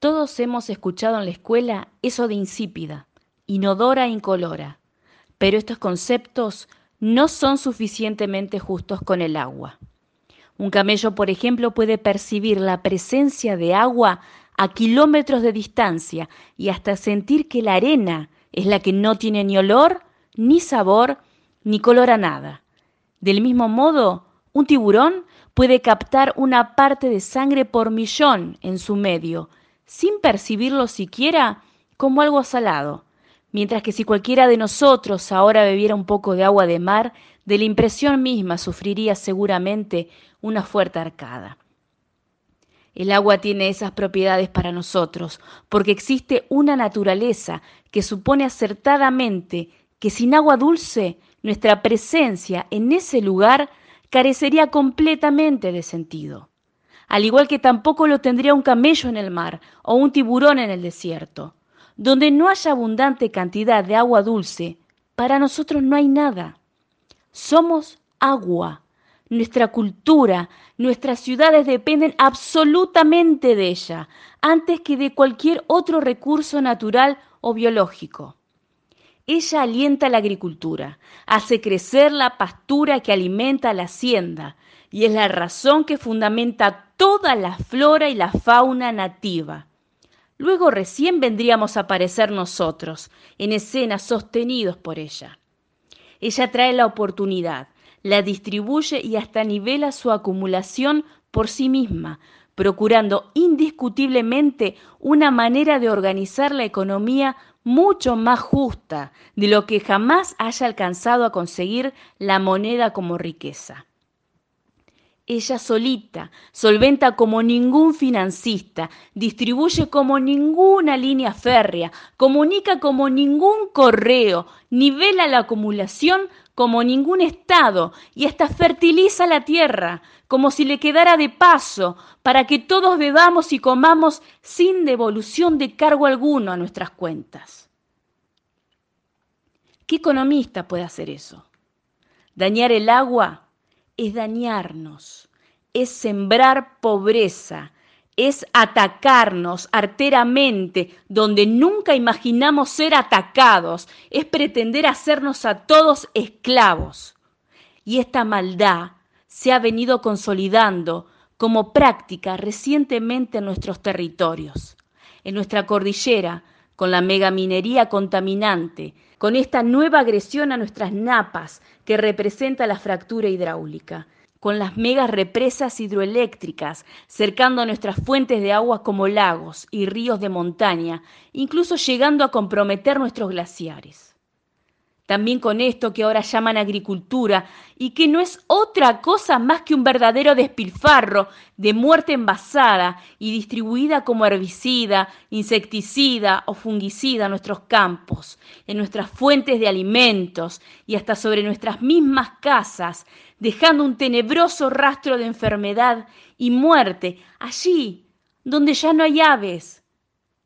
Todos hemos escuchado en la escuela eso de insípida, inodora e incolora, pero estos conceptos no son suficientemente justos con el agua. Un camello, por ejemplo, puede percibir la presencia de agua a kilómetros de distancia y hasta sentir que la arena es la que no tiene ni olor, ni sabor, ni color a nada. Del mismo modo, un tiburón puede captar una parte de sangre por millón en su medio, sin percibirlo siquiera como algo salado, mientras que si cualquiera de nosotros ahora bebiera un poco de agua de mar, de la impresión misma sufriría seguramente una fuerte arcada. El agua tiene esas propiedades para nosotros, porque existe una naturaleza que supone acertadamente que sin agua dulce nuestra presencia en ese lugar carecería completamente de sentido, al igual que tampoco lo tendría un camello en el mar o un tiburón en el desierto. Donde no haya abundante cantidad de agua dulce, para nosotros no hay nada. Somos agua. Nuestra cultura, nuestras ciudades dependen absolutamente de ella, antes que de cualquier otro recurso natural o biológico. Ella alienta la agricultura, hace crecer la pastura que alimenta la hacienda y es la razón que fundamenta toda la flora y la fauna nativa. Luego recién vendríamos a aparecer nosotros, en escena sostenidos por ella. Ella trae la oportunidad, la distribuye y hasta nivela su acumulación por sí misma, procurando indiscutiblemente una manera de organizar la economía mucho más justa de lo que jamás haya alcanzado a conseguir la moneda como riqueza. Ella solita, solventa como ningún financista, distribuye como ninguna línea férrea, comunica como ningún correo, nivela la acumulación como ningún Estado y hasta fertiliza la tierra, como si le quedara de paso, para que todos bebamos y comamos sin devolución de cargo alguno a nuestras cuentas. ¿Qué economista puede hacer eso? Dañar el agua es dañarnos, es sembrar pobreza, es atacarnos arteramente donde nunca imaginamos ser atacados, es pretender hacernos a todos esclavos. Y esta maldad se ha venido consolidando como práctica recientemente en nuestros territorios. En nuestra cordillera, con la megaminería contaminante, con esta nueva agresión a nuestras napas que representa la fractura hidráulica, con las megas represas hidroeléctricas cercando nuestras fuentes de agua como lagos y ríos de montaña, incluso llegando a comprometer nuestros glaciares también con esto que ahora llaman agricultura y que no es otra cosa más que un verdadero despilfarro de muerte envasada y distribuida como herbicida, insecticida o fungicida en nuestros campos, en nuestras fuentes de alimentos y hasta sobre nuestras mismas casas, dejando un tenebroso rastro de enfermedad y muerte allí donde ya no hay aves,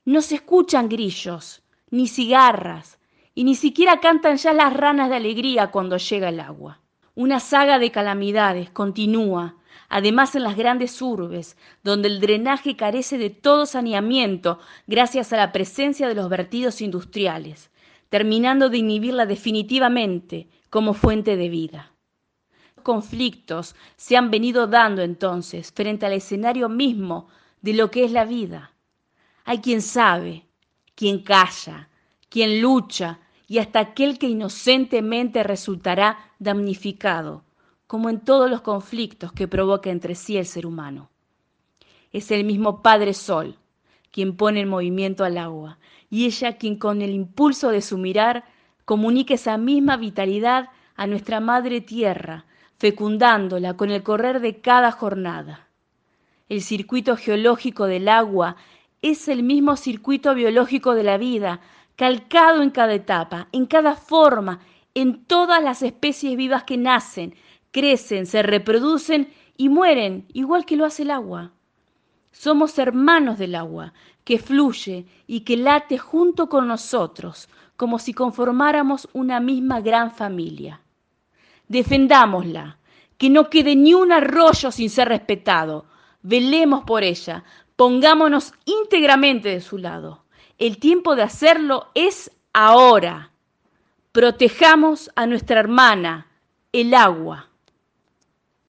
no se escuchan grillos, ni cigarras, y ni siquiera cantan ya las ranas de alegría cuando llega el agua. Una saga de calamidades continúa, además en las grandes urbes, donde el drenaje carece de todo saneamiento gracias a la presencia de los vertidos industriales, terminando de inhibirla definitivamente como fuente de vida. Conflictos se han venido dando entonces frente al escenario mismo de lo que es la vida. Hay quien sabe, quien calla, quien lucha y hasta aquel que inocentemente resultará damnificado, como en todos los conflictos que provoca entre sí el ser humano. Es el mismo Padre Sol quien pone en movimiento al agua, y ella quien con el impulso de su mirar comunica esa misma vitalidad a nuestra Madre Tierra, fecundándola con el correr de cada jornada. El circuito geológico del agua es el mismo circuito biológico de la vida, calcado en cada etapa, en cada forma, en todas las especies vivas que nacen, crecen, se reproducen y mueren, igual que lo hace el agua. Somos hermanos del agua, que fluye y que late junto con nosotros, como si conformáramos una misma gran familia. Defendámosla, que no quede ni un arroyo sin ser respetado. Velemos por ella, Pongámonos íntegramente de su lado. El tiempo de hacerlo es ahora. Protejamos a nuestra hermana, el agua.